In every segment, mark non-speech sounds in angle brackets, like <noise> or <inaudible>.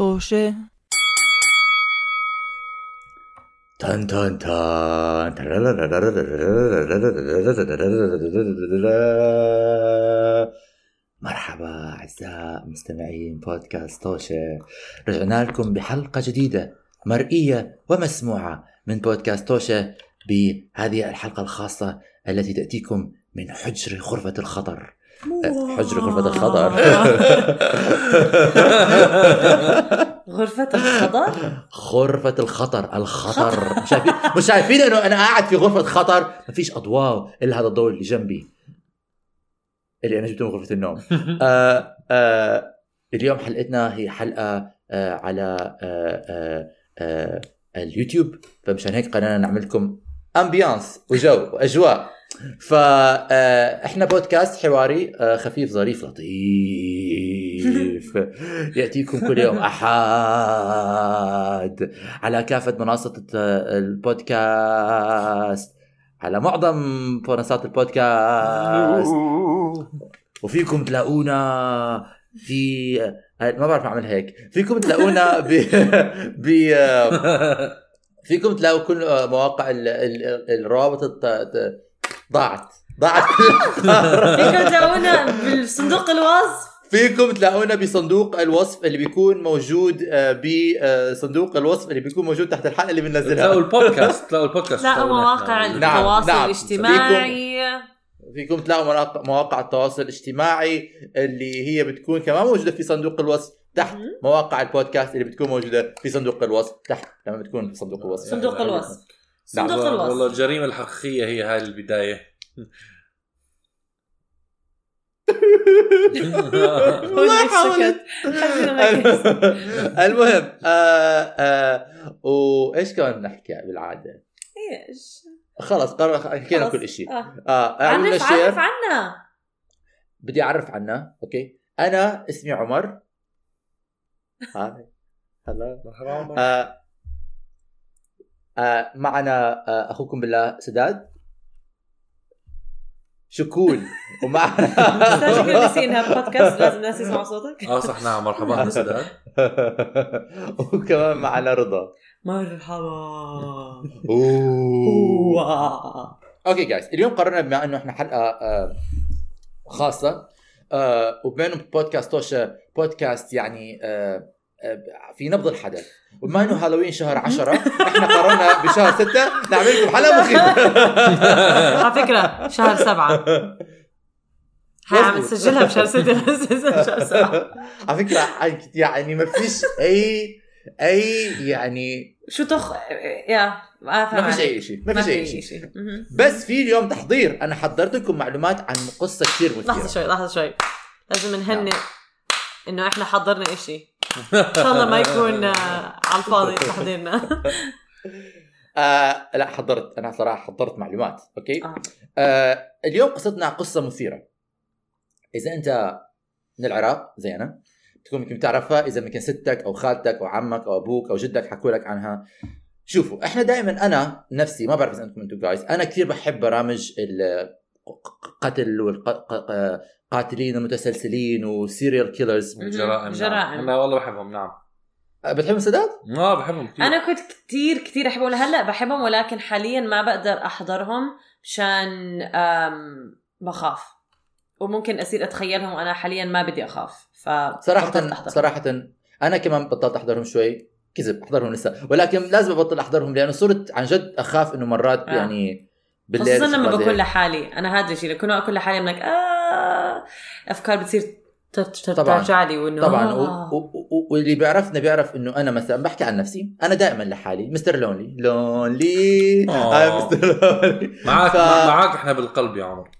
طوشة تن تن تن. مرحبا أعزائي مستمعين بودكاست توشة. رجعنا لكم بحلقة جديدة مرئية ومسموعة من بودكاست توشة بهذه الحلقة الخاصة التي تأتيكم من حجر غرفة الخطر. حجر غرفة الخطر <laughs> غرفة الخضر غرفة الخطر الخطر. مش عارفين مش عارفين إنه أنا قاعد في غرفة خطر. ما فيش أضواء إلا هذا الضوء اللي جنبي. اللي أنا جبته من غرفة النوم. <laughs> آه آه اليوم حلقتنا هي حلقة آه على آه آه آه اليوتيوب. فمشان هيك قررنا نعمل لكم امبيانس وجو وأجواء. فاحنا بودكاست حواري آه، خفيف ظريف لطيف. <laughs> يأتيكم كل يوم أحد على كافة منصات البودكاست على معظم منصات البودكاست. وفيكم تلاقونا في آه، ما بعرف أعمل هيك. فيكم تلاقونا <laughs> ب ب فيكم تلاقوا كل مواقع ال- ال- الروابط ضاعت. ضاعت. <laughs> فيكم تلاقونا بالصندوق الوصف؟ فيكم تلاقونا بصندوق الوصف اللي بيكون موجود آه، بصندوق الوصف اللي بيكون موجود تحت الحلقة اللي تلاقوا بننزلها البودكاست تلاقوا البودكاست. تلاقوا تلاقوا مواقع. نعم، التواصل نعم. الاجتماعي. فيكم تلاقوا مواقع- مواقع التواصل الاجتماعي اللي هي بتكون كمان موجودة في صندوق الوصف تحت. مواقع البودكاست اللي بتكون موجودة في صندوق الوصف تحت. لما بتكون في صندوق الوصف. صندوق الوصف. صندوق والله والله الوصف الجريمة الحقيقية هي هاي البداية والله كيس. <laughs> المهم آه آه وإيش كمان نحكي بالعادة؟ إيش خلص قرر حكينا. كل شيء آه. آه اعمل عرف عرف عنا بدي أعرف عنها أوكي أنا اسمي عمر <laughs> هاي هلا مرحبا عمر. آه معنا آه أخوكم بالله سداد. شكول. ومعنا أستاذ انها بودكاست لازم الناس يسمعوا صوتك. آه صح نعم مرحبا أنا سداد. <laughs> وكمان معنا رضا. مرحبا. Okay guys اليوم قررنا بما إنه إحنا حلقة آه، خاصة وبما إنه بودكاست توشا بودكاست يعني في نبض الحدث. وبما إنه هالوين شهر عشرة إحنا قررنا بشهر ستة نعمل لكم حلقة مخيفه <laughs> على فكرة شهر سبعة. حنعمل مظبوط. سجلها بشهر ستة بس شهر سبعة. على فكرة يعني ما فيش أي أي يعني شو تخ يا ما فيش. أي شيء ما فيش أي شيء. شيء. بس في اليوم تحضير. أنا حضرت لكم معلومات عن قصة كثير مثيرة. شوي لحظة شوي. لازم نهنئ نعم. إنه إحنا حضرنا إشي. إن شاء الله ما يكون آه، على الفاضي تحضيرنا <laughs> آه لا حضرت. أنا صراحة حضرت معلومات أوكي؟ آه. آه اليوم قصتنا قصة مثيرة. إذا أنت من العراق زي أنا تكون يمكن تعرفها. إذا يمكن ستك أو خالتك أو عمك أو أبوك أو جدك حكوا لك عنها. شوفوا إحنا دائما أنا نفسي ما بعرف إذا أنتم أنتم جايز أنا كثير بحب برامج القتل والقاتلين المتسلسلين وسيريال كيلرز جرائم جرائم. نعم. أنا والله بحبهم نعم بتحب سداد؟ آه بحبهم كثير أنا كنت كتير كتير أحبهم هلا بحبهم ولكن حاليا ما بقدر أحضرهم مشان بخاف وممكن أصير أتخيلهم وأنا حاليا ما بدي أخاف ف أحضرهم. صراحة أنا كمان بطلت أحضرهم شوي كذب أحضرهم لسه ولكن لازم أبطل أحضرهم لأنه صرت عن جد أخاف إنه مرات آه. يعني بالليل خصوصا لما بكون. لحالي أنا هذا الشيء لكون أكون لحالي منك آه أفكار بتصير. ترجع لي وإنه طبعا. آه. و- و- و- واللي بيعرفنا بيعرف إنه أنا مثلا بحكي عن نفسي أنا دائما لحالي Mr. Lonely. Lonely. آه. Mr. Lonely معك ف- معك إحنا بالقلب يا عمر.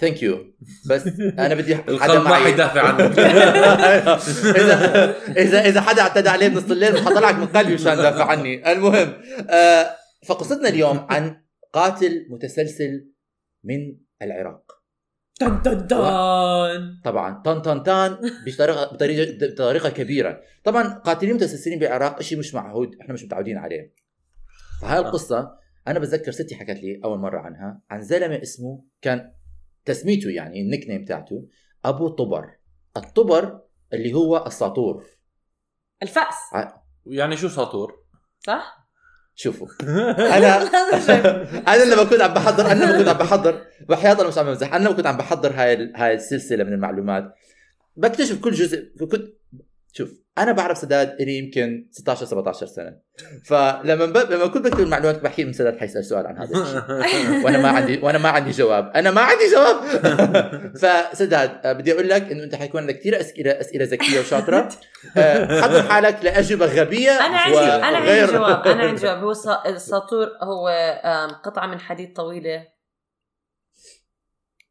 Thank you بس أنا بدي حدا القلب ما حيدافع عنك <laughs> اذا اذا إذا حدا اعتدى عليه بنص الليل حطلعك من قلبي مشان دافع عني. المهم آه فقصتنا اليوم عن قاتل متسلسل من العراق. دن دن دن. طبعا طن طن طن بطريقه بطريقه بطريقة كبيرة. طبعا قاتلين متسلسلين بالعراق شيء مش معهود إحنا مش متعودين عليه. فهاي القصة أنا بتذكر ستي حكت لي أول مرة عنها عن زلمة اسمه كان تسميته يعني ال nickname تاعته أبو طبر. الطبر اللي هو الساطور. الفأس. يعني شو ساطور؟ صح؟ شوفوا. <laughs> أنا <laughs> أنا لما كنت عم بحضر أنا لما كنت عم بحضر وحياة الله مش عم بمزح أنا لما كنت عم بحضر هاي هاي السلسلة من المعلومات بكتشف كل جزء كنت شوف أنا بعرف سداد لي يمكن 16 17 سنة. فلما ب... لما كنت بكتب المعلومات بحكي من سداد حيسأل سؤال عن هذا الشيء. <laughs> وأنا ما عندي وأنا ما عندي جواب. أنا ما عندي جواب! <laughs> فسداد آه، بدي أقول لك إنه أنت حيكون عندك كثير أسئلة أسئلة ذكية وشاطرة. آه، حضر حالك لأجوبة غبية أنا عندي أنا عندي جواب أنا عندي جواب. هو الساطور هو قطعة من حديد طويلة.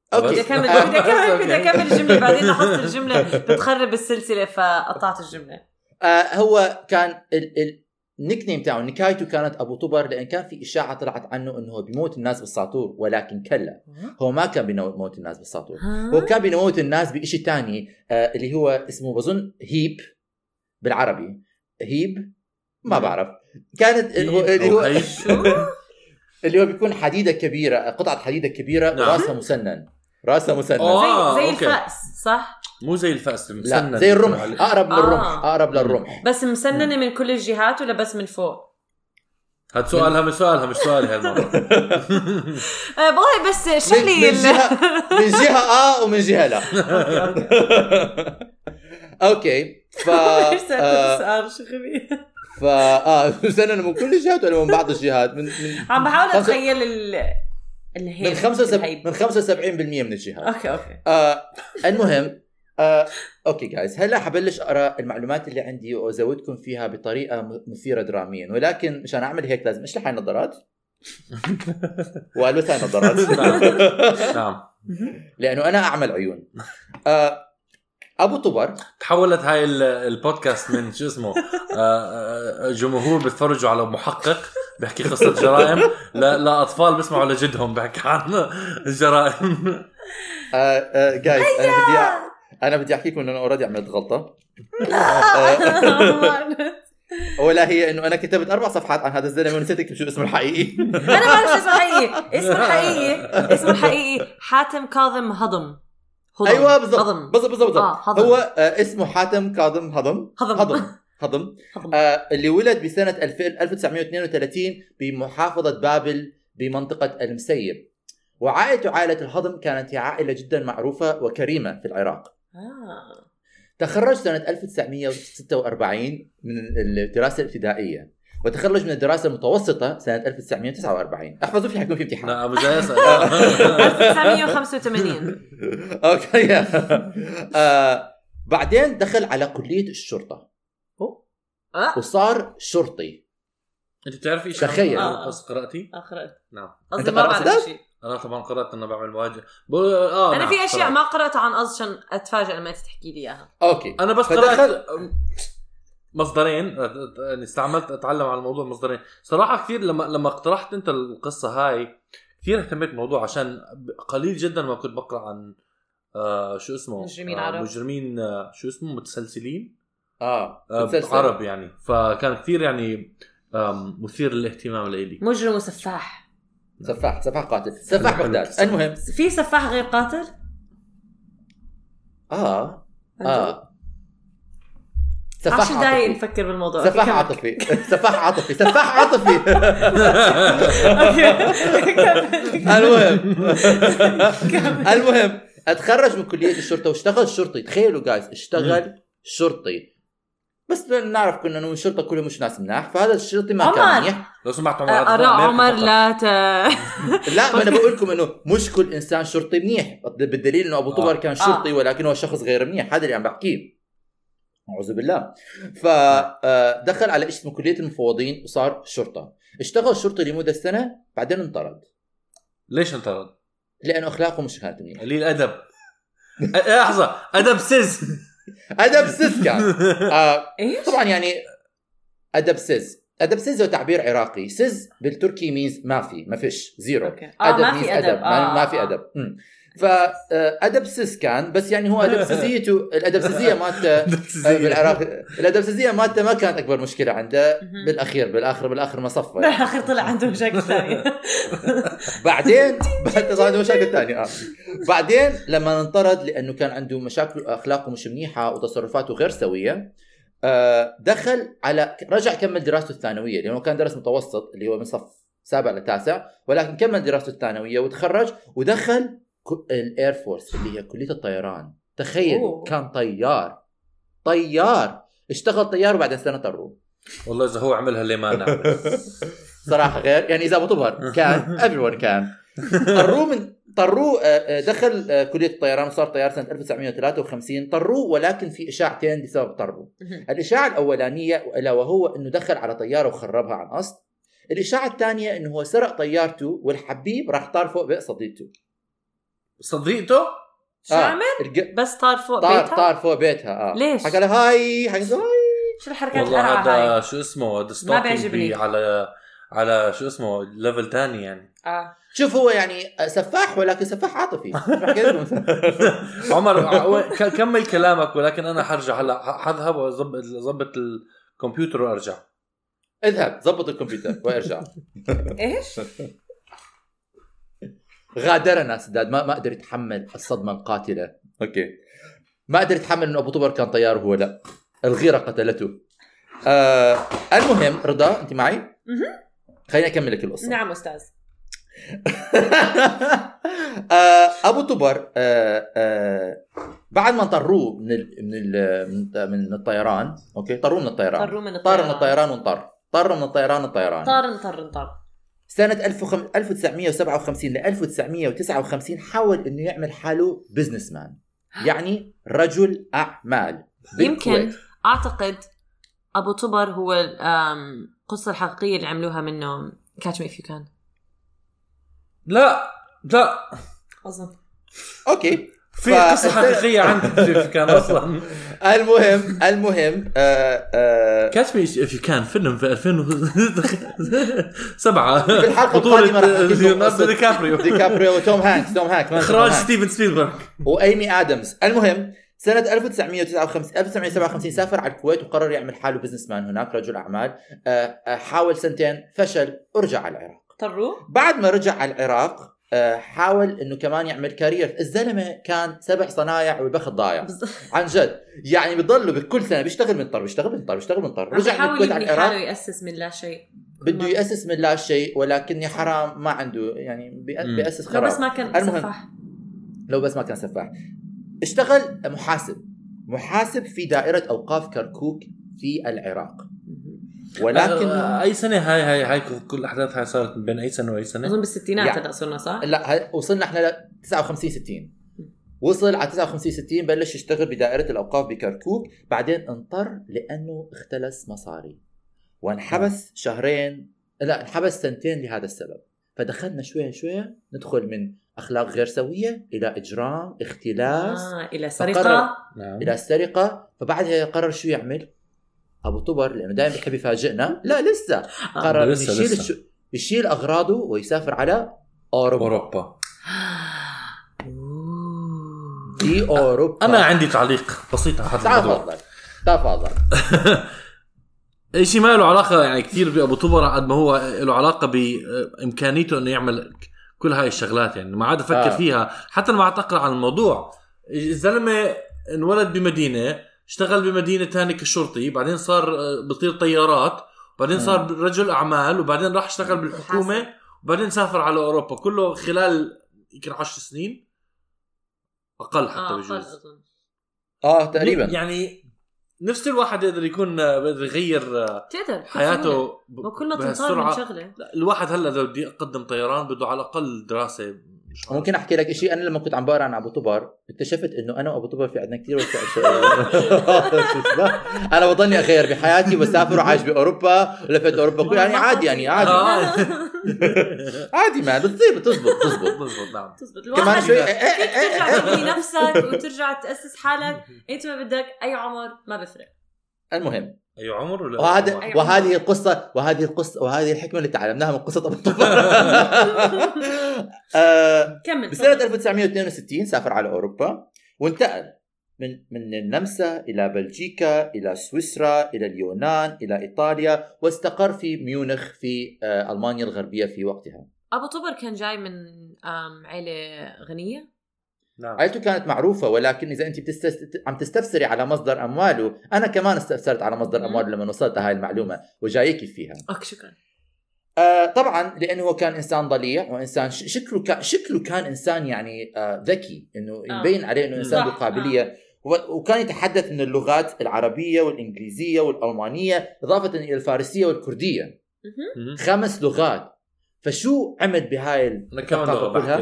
<laughs> بدي أوكي اكمل آه. بدي اكمل. بدي أكمل الجملة. بعدين <laughs> لاحظت الجملة بتخرب السلسلة فقطعت الجملة. آه هو كان ال ال النيك نيم تاعه نكايته كانت أبو طبر لأن كان في إشاعة طلعت عنه إنه هو بيموت الناس بالساطور ولكن كلا. هو ما كان بيموت الناس بالساطور. هو كان بيموت الناس بشيء ثاني آه اللي هو اسمه بظن هيب بالعربي. هيب؟ ما مم. بعرف. كانت اللي هو. <laughs> اللي هو بيكون حديدة كبيرة قطعة حديدة كبيرة نعم. راسها مسنن. راسها مسنن آه، زي زي okay. الفأس صح؟ مو زي الفأس لا مسنن زي الرمح. أقرب آه. للرمح أقرب للرمح. بس مسننه من كل الجهات ولا بس من فوق؟ هاد سؤالها مش سؤالها مش سؤالي هالمرة. <laughs> آه والله بس من, شكلي من جهه من جهة <laughs> آه ومن جهة لا. <laughs> Okay ف إيش سألت آه، السؤال؟ شو غبي؟ ف آه مسنن من كل الجهات ولا من بعض الجهات؟ من من عم بحاول خمسة- أتخيل ال من 75 الهيب. من 75% من الجهات. Okay okay. آه المهم آه okay guys هلا حبلش أقرأ المعلومات اللي عندي وأزودكم فيها بطريقة مثيرة دراميا. ولكن مشان أعمل هيك لازم اشلح هاي النظارات <laughs> والبس هاي النظارات <laughs> نعم. لأنه أنا أعمل عيون. آه أبو طبر. تحولت هاي ال- البودكاست من شو اسمه آه، آه، جمهور بيتفرجوا على محقق بيحكي قصة جرائم ل- لأطفال بيسمعوا لجدهم بيحكي عن الجرائم آه آه جايز أنا بدي أنا بدي احكي لكم إنه أنا اوريدي عملت غلطة. آه، <laughs> ولا هي إنه أنا كتبت أربع صفحات عن هذا الزلمة ونسيت اكتب شو اسمه الحقيقي. أنا ما بعرف شو اسمه الحقيقي. اسمه الحقيقي. اسمه الحقيقي. حاتم كاظم هضم. هضم. أيوه بالضبط بالضبط بالضبط آه،. هو آه اسمه حاتم كاظم هضم هضم. هضم <laughs> هضم. آه اللي ولد بسنة 2000 1932 بمحافظة بابل بمنطقة المسيب وعائلته عائلة الهضم كانت هي عائلة جدا معروفة وكريمة في العراق آه. تخرج سنة 1946 من الدراسة الابتدائية وتخرج من الدراسة المتوسطة سنة 1949 احفظوا في حيكون في امتحان. لا أبو جاي أسأل. <laughs> 1985 أوكي. <laughs> آه بعدين دخل على كلية الشرطة. آه. وصار شرطي. أنت بتعرفي شيء تخيل. آه. بس قرأتي؟ اخرت نعم. قصدي أنت ما قرأت بعرف؟ شيء. أنا طبعا قرأت انه بعمل مواجهه بقول آه أنا نعم، في أشياء قرأت. ما قرأتها عن قصد عشان اتفاجئ لما أنت تحكي لي إياها. أوكي. أنا بس فدخل- قرأت مصدرين. يعني استعملت أتعلم على الموضوع مصدرين. صراحة كثير لما لما اقترحت أنت القصة هاي كثير اهتميت بالموضوع عشان قليل جدا ما كنت بقرأ عن آه شو اسمه؟ مجرمين آه عرب. مجرمين آه شو اسمه؟ متسلسلين. آه آه متسلسل. عرب يعني. فكان كثير يعني مثير للاهتمام لإلي. مجرم وسفاح. سفاح سفاح قاتل. سفاح بغداد المهم. في سفاح غير قاتل؟ آه. آه. سفاح عشر دقايق عاطفي. نفكر بالموضوع. سفاح عاطفي. سفاح عاطفي. سفاح عاطفي. <laughs> المهم. المهم أتخرج من كلية الشرطة واشتغل شرطي. تخيلوا جايز اشتغل شرطي. بس نعرف كنا إنه الشرطة كلهم مش ناس مناح فهذا الشرطي ما كان. منيح. لو سمحت عمر آه، اراء عمر. لا ت... لا ما أنا <laughs> بقول لكم إنه مش كل إنسان شرطي منيح. بالدليل إنه أبو طبر آه. كان شرطي ولكن هو شخص غير منيح. هذا اللي عم بحكيه. اعوذ بالله. فدخل على شيء اسمه كلية المفوضين وصار شرطة. اشتغل شرطي لمدة سنة بعدين انطرد. ليش انطرد؟ لأنه أخلاقه مش كانت منيحه قليل أدب. لحظة. أدب سيز أدب سيز كان. <laughs> آه؟ طبعا يعني أدب سيز أدب سيز هو تعبير عراقي. سيز بالتركي means ما في ما فيش zero. Okay. آه ما means في أدب. ما, آه. ما في أدب. مم. فادب سيز كان بس يعني هو ادب سيزيته الادب سيزيه مالته آه، بالعراق الادب مالته ما كانت أكبر مشكلة عنده. بالأخير بالآخر بالآخر ما صفى. <laughs> بالآخر طلع عنده مشاكل ثانية <laughs> بعدين بعد طبعا عنده مشاكل ثانية آه. بعدين لما انطرد لأنه كان عنده مشاكل اخلاقه مش منيحة وتصرفاته غير سوية آه، دخل على رجع كمل دراسته الثانوية لأنه كان درس متوسط اللي هو من صف سابع لتاسع ولكن كمل دراسته الثانوية وتخرج ودخل الأير فورس اللي هي كلية الطيران. تخيل أوه. كان طيار. طيار! اشتغل طيار وبعدين سنة طروه والله إذا هو عملها ليه ما نعمل. <laughs> صراحة غير. يعني إذا أبو طبر كان everyone كان. طروه من طروه آه، آه، دخل آه، كلية الطيران وصار طيار سنة 1953 طروه ولكن في اشاعتين بسبب طروه الإشاعة الأولانية إلا وهو إنه دخل على طياره وخربها عن قصد. الإشاعة الثانية إنه هو سرق طيارته والحبيب راح طار فوق بئر صديقته صديقته شو عمل؟ الج- بس طار فوق طار بيتها؟ طار فوق بيتها آه ليش؟ حكى لها هاي حكى لها هاي شو الحركات والله هذا هاي؟ شو اسمه هذا ما بيعجبني. بي على على شو اسمه level تاني يعني آه شوف هو يعني سفاح ولكن سفاح عاطفي؟ <laughs> عمر كمل كلامك ولكن أنا حرجع هلا حذهب واظبط ظبط الكمبيوتر وأرجع اذهب ضبط الكمبيوتر وأرجع <laughs> إيش؟ <laughs> غادرنا سداد ما ما قدر يتحمل الصدمة القاتلة. Okay. ما قدر يتحمل إنه أبو طبر كان طيار وهو لا. الغيرة قتلته. آه المهم رضا أنت معي؟ مهم. خليني أكمل لك القصة. نعم أستاذ. <laughs> آه أبو طبر آه آه بعد ما طروه من ال من ال من- من الطيران okay طروه من الطيران. طروه من طار الطيران من الطيران. وانطر. طر من الطيران الطيران طار انطر انطر. سنة 1000 1957 ل 1959 حاول إنه يعمل حاله businessman يعني رجل أعمال. يمكن. أعتقد أبو طبر هو آم، القصة الحقيقية اللي عملوها منه Catch Me If You Can لا لا. أظن. Okay. في قصة حقيقية عندي كان <laughs> أصلا. المهم المهم آه آه Catch Me If You Can فيلم في 2007 <laughs> في أحكي لكم ليوناردو دي كابريو. ديكابريو وتوم هانكس توم هانكس إخراج. ستيفن سبيلبرغ. وأيمي آدمز. المهم سنة 1959 1957 سافر على الكويت وقرر يعمل حاله businessman هناك رجل أعمال. آه آه حاول سنتين فشل ورجع على العراق. طروه؟ بعد ما رجع على العراق حاول إنه كمان يعمل career الزلمة كان سبع صنايع وبخت ضايع بالضبط <laughs> عن جد. يعني بضله بكل سنة بيشتغل من طر بيشتغل من طر بيشتغل من طر رجع من الكويت على يبني حاله العراق يأسس من لا شيء. بده يأسس من لا شيء ولكن يا حرام ما عنده يعني. بيأسس لو خراب. بس ما كان. سفاح. لو بس ما كان سفاح. اشتغل محاسب. محاسب في دائرة أوقاف كركوك في العراق. ولكن آه، أي سنة هاي هاي هاي كل الاحداث هاي صارت من بين أي سنة وأي سنة؟ أظن بالستينات يعني- هلا صرنا صح؟ لا وصلنا إحنا ل 59 60 وصل على 59 60 بلش يشتغل بدائرة الأوقاف بكركوك بعدين انطر لأنه اختلس مصاري. وانحبس شهرين لا انحبس سنتين لهذا السبب. فدخلنا شوي شوي ندخل من أخلاق غير سوية إلى إجرام اختلاس. آه إلى سرقة. نعم. إلى السرقة. فبعدها قرر شو يعمل؟ أبو طبر لأنه دائما بيحب يفاجئنا. لا لسه. قرر إنه لسه- يشيل لسه. يشيل أغراضه ويسافر على أوروبا. أوروبا. في أوروبا. أنا عندي تعليق بسيط على هذا الموضوع. تفضل. تفضل. <laughs> شيء ما له علاقة يعني كثير بأبو طبر قد ما هو له علاقة بإمكانيته إنه يعمل كل هاي الشغلات. يعني ما عاد أفكر آه. آه. فيها. حتى لما قعدت اقرا عن الموضوع. الزلمة انولد بمدينة. اشتغل بمدينة ثانية كشرطي بعدين صار آه، بطير طيارات بعدين صار رجل أعمال وبعدين راح اشتغل بالحكومة وبعدين سافر على أوروبا كله خلال يمكن 10 سنين أقل حتى آه أقل بجوز آه تقريبا يعني نفس الواحد يقدر يكون آه، بيقدر يغير آه، تقدر. حياته وكل ما تنطر من. شغلة لا، الواحد هلأ إذا بدي اقدم طيران بده على الأقل دراسة. ممكن أحكي لك شيء أنا لما كنت عم بقرأ عن أبو طبر اكتشفت إنه أنا وأبو طبر في عندنا كثير وسائل أنا بضلني أغير بحياتي وبسافر وعايش بأوروبا ولفت أوروبا. كلها يعني عادي يعني عادي. آه. <laughs> عادي ما بتصير بتزبط بتزبط. بالضبط نعم. تزبط كمان الواحد شوي فيك ترجع تبني نفسك وترجع تأسس حالك. <laughs> أنت ما بدك أي عمر ما بفرق. المهم أي عمر ولا وهذا عمر؟ أيوة. وهذه القصة وهذه القصة وهذه الحكمة اللي تعلمناها من قصة أبو طبر <laughs> آه، كمل بسنة تفضل. 1962 سافر على أوروبا وانتقل من من النمسا إلى بلجيكا إلى سويسرا إلى اليونان إلى إيطاليا واستقر في ميونخ في آه، ألمانيا الغربية في وقتها أبو طبر كان جاي من عيلة غنية نعم. عائلته كانت معروفة ولكن إذا أنت بتستس... عم تستفسري على مصدر أمواله أنا كمان استفسرت على مصدر مم. أمواله لما وصلت هاي المعلومة وجايكي فيها. Okay شكرا. آه طبعا لأنه هو كان إنسان ضليع وإنسان شكله كان شكله كان إنسان يعني آه ذكي إنه آه. يبين عليه إنه إنسان ذو صح، قابليه وكان يتحدث من اللغات العربية والإنجليزية والألمانية إضافة إلى الفارسية والكردية. خمس لغات. فشو عمل بهاي أنا كمان؟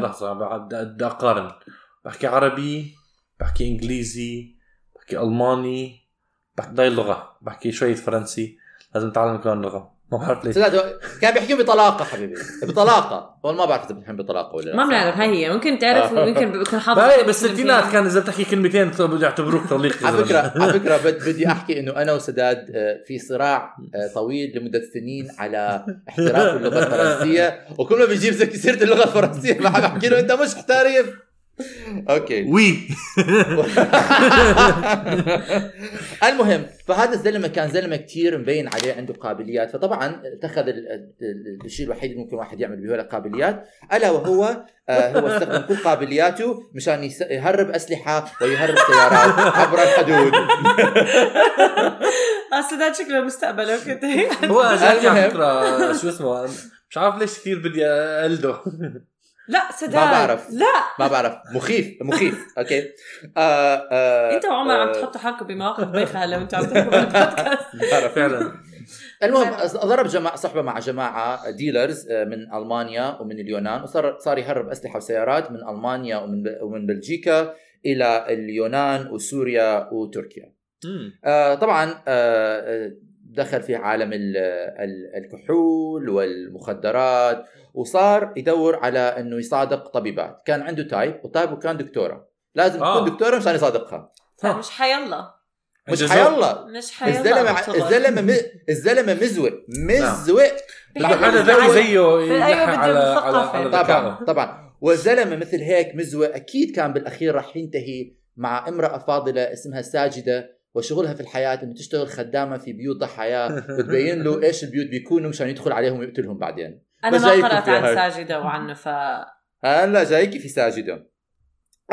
لحظة بعد بدي أقارن. بحكي عربي بحكي إنجليزي بحكي ألماني بحكي ضايل لغة بحكي شوية فرنسي لازم اتعلم كمان لغة. ما بعرف ليش. كان بيحكيهم بطلاقة حبيبي. بطلاقة. هو ما بعرف إذا بيحكيهم بطلاقة ولا لا. ما بنعرف هاي هي. ممكن تعرف <laughs> حافظ باي كلمة بالستينات كلمتين. كان إذا بتحكي كلمتين بده يعتبروك طليق على فكرة على فكرة بد- بدي أحكي إنه أنا وسداد آه، في صراع آه، طويل لمدة سنين على احتراف اللغة الفرنسية. وكل ما بيجيب سيرة اللغة الفرنسية بحب احكي له أنت مش محترف Okay. وي. <laughs> المهم فهذا الزلمة كان زلمة كتير مبين عليه عنده قابليات. فطبعا اتخذ ال- ال- الشيء الوحيد اللي ممكن واحد يعمل به القابليات ألا وهو آه، هو استخدم كل قابلياته مشان يس- يهرب أسلحة ويهرب سيارات عبر الحدود. <laughs> آه سداد شكله المستقبل okay هو على. فكرة شو اسمه مش عارف ليش كثير بدي اقلده لا سداد. ما بعرف. لا. ما بعرف. مخيف مخيف. <laughs> Okay. آه آه أنت وعمر عم آه، تحطوا حالكم بمواقف بايخه هلا وأنتم عم تحكوا بالبودكاست. <laughs> بعرف. فعلا. المهم ضرب جماعة صحبة مع جماعة dealers آه، من ألمانيا ومن اليونان وصار صار يهرب أسلحة وسيارات من ألمانيا ومن ومن بلجيكا إلى اليونان وسوريا وتركيا. آه، طبعا آه، آه، دخل في عالم ال- ال- الكحول والمخدرات وصار يدور على إنه يصادق طبيبات. كان عنده تايب وطيبه كان دكتورة. لازم آه. تكون دكتورة مشان يصادقها. مش حيلا مش حيالله. مش حيلا الزلمه. الزلمة الزلمة مزوق مزوق بده حدا ذكي زيه أيوة، على على طبعا طبعا. والزلمة مثل هيك مزوق أكيد كان بالأخير راح ينتهي مع امرأة فاضلة اسمها ساجدة. وشغلها في الحياة إنه تشتغل خدامة في بيوت ضحاياه وتبين له إيش البيوت بيكونوا مشان يدخل عليهم ويقتلهم بعدين. أنا ما قرأت عن. ساجدة وعنه ف هلا جايكي في ساجدة.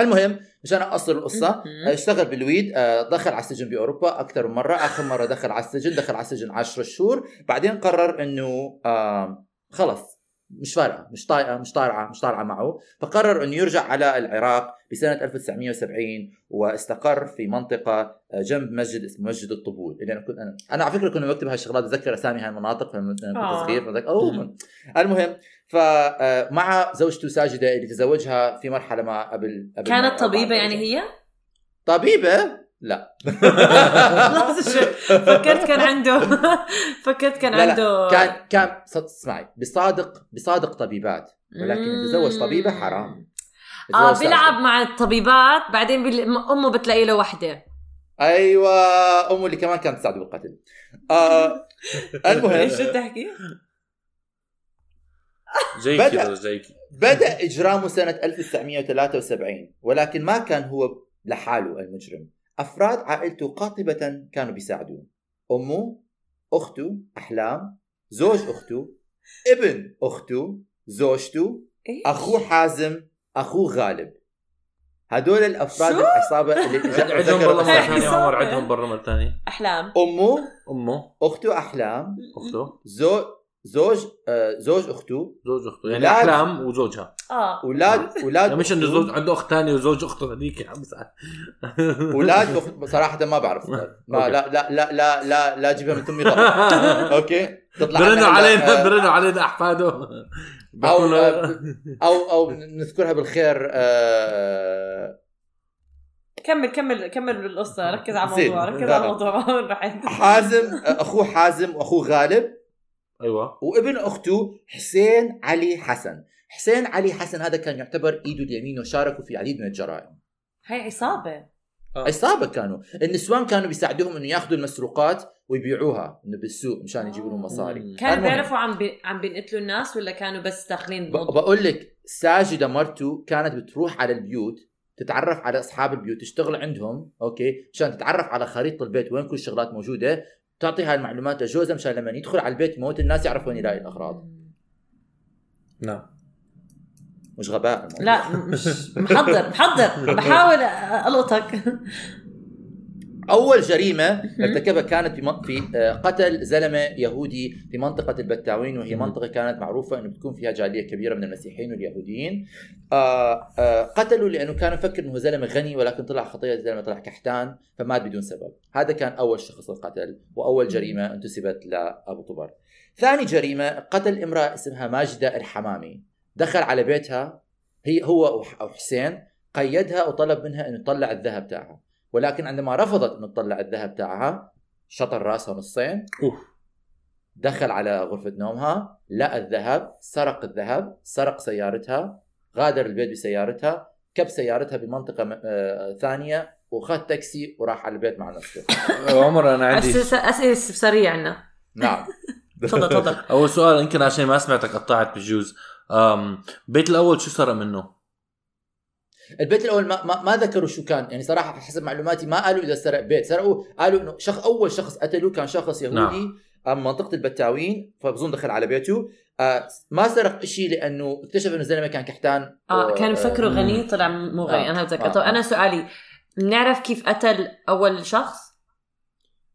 المهم مشان أقصر القصة. اشتغل بالويد آه، دخل على السجن بأوروبا أكثر من مرة. آخر مرة دخل على السجن دخل على السجن 10 شهور. بعدين قرر إنه آه، خلص. مش فارقة مش طايقة مش طالعة مش طالعة معه فقرر إنه يرجع على العراق بسنة 1970 واستقر في منطقة آه، جنب مسجد اسمه مسجد الطبول اللي أنا كنت أنا أنا على فكرة كنت بكتب هالشغلات بتذكر اسامي هاي المناطق لما كنت آه. صغير أوه المهم فمع زوجته ساجدة اللي تزوجها في مرحلة ما قبل قبل كانت طبيبة يعني. هي؟ طبيبة لا. <laughs> فكرت كان عنده <laughs> فكرت كان لا لا عنده كان كان صد- اسمعي بصادق بصادق طبيبات ولكن يتزوج طبيبة حرام آه بيلعب. مع الطبيبات بعدين بيل... أمه بتلاقي له وحدة أيوه أمه اللي كمان كانت تساعده بالقتل آه <laughs> المهم إيش تحكي؟ جايكي بدأ. ولا جايكي بدأ إجرامه سنة 1973 ولكن ما كان هو لحاله المجرم أفراد عائلته قاطبة كانوا بيساعدوه. أمه أخته أحلام زوج أخته ابن أخته زوجته؟ اخوه حازم اخوه غالب. هدول الأفراد شو؟ العصابة اللي عدهم ذكر برا ثانية حسابة. عمر عدهم برا مرة ثانية. أحلام. أمه أمه. أخته أحلام أخته. زوج زوج آه زوج اخته زوج أخته يعني ولاد. أحلام وزوجها. آه. أولاد أولاد يعني مش أخته. زوج عنده أخت ثانية وزوج أخته هذيك يا حمزة أولاد أخت... صراحة ما بعرف. <laughs> ما أوكي. لا لا لا لا لا لا جيبها من تمي غلط <laughs> أوكي؟ تطلع برنوا عنا- علينا آه، برنوا علينا أحفاده. أو بيقولوا- أو أو نذكرها بالخير آه، كمل كمل كمل بالقصة. ركز على زين. الموضوع ركز على. الموضوع. ما وين رحت حازم أخوه حازم واخوه غالب. أيوة وابن أخته حسين علي حسن حسين علي حسن هذا كان يعتبر ايده اليمين وشاركوا في العديد من الجرائم هي عصابة آه. عصابة كانوا النسوان كانوا بيساعدوهم إنه ياخذوا المسروقات ويبيعوها إنه بالسوق مشان يجيبوا لهم مصاري مم. كانوا. بيعرفوا عم بي... عم بينقتلوا الناس ولا كانوا بس داخلين ب-؟ بقول لك ساجدة مرته كانت بتروح على البيوت تتعرف على أصحاب البيوت تشتغل عندهم أوكي مشان تتعرف على خريطة البيت وين كل الشغلات موجودة تعطي هاي المعلومات لجوزها مشان لما يدخل على البيت يموت الناس يعرفوا وين يلاقي الاغراض نعم. مش غباء الموضوع. لا مش محضر محضر. <laughs> بحاول ألقطك. أول جريمة ارتكبها كانت في آه، قتل زلمة يهودي في منطقة البتاوين وهي. منطقة كانت معروفة إنه بتكون فيها جالية كبيرة من المسيحيين واليهوديين. آه، آه، قتلوا لأنه كانوا يفكر إنه زلمة غني ولكن طلع خطية زلمة طلع كحتان فمات بدون سبب. هذا كان أول شخص القتل وأول جريمة انتسبت لأبو طبر. ثاني جريمة قتل امرأة اسمها ماجدة الحمامي. دخل على بيتها هي هو وح- وحسين قيدها وطلب منها إنه تطلع الذهب تاعها. ولكن عندما رفضت انه تطلع الذهب تاعها شطر راسها نصين. أوف. دخل على غرفة نومها لقى الذهب سرق الذهب سرق سيارتها غادر البيت بسيارتها كب سيارتها بمنطقة آه، ثانية وخذ تاكسي وراح على البيت مع نفسه. عمر أنا عندي أسئلة أسئلة استفسارية عنا نعم. <laughs> تفضل تفضل. أول سؤال يمكن عشان ما سمعتك قطعت بجوز. البيت الأول شو سرق منه؟ البيت الأول ما, ما, ما ذكروا شو كان يعني صراحة حسب معلوماتي ما قالوا إذا سرق بيت سرقوا قالوا إنه شخص أول شخص قتلوه كان شخص يهودي نعم. نعم. منطقة البتاوين فبظن دخل على بيته آه ما سرق شيء لأنه اكتشف إنه الزلمة كان كحتان آه و- كان مم. غني طلع مو غني آه. أنا بتذكر آه. طب أنا سؤالي بنعرف كيف قتل أول شخص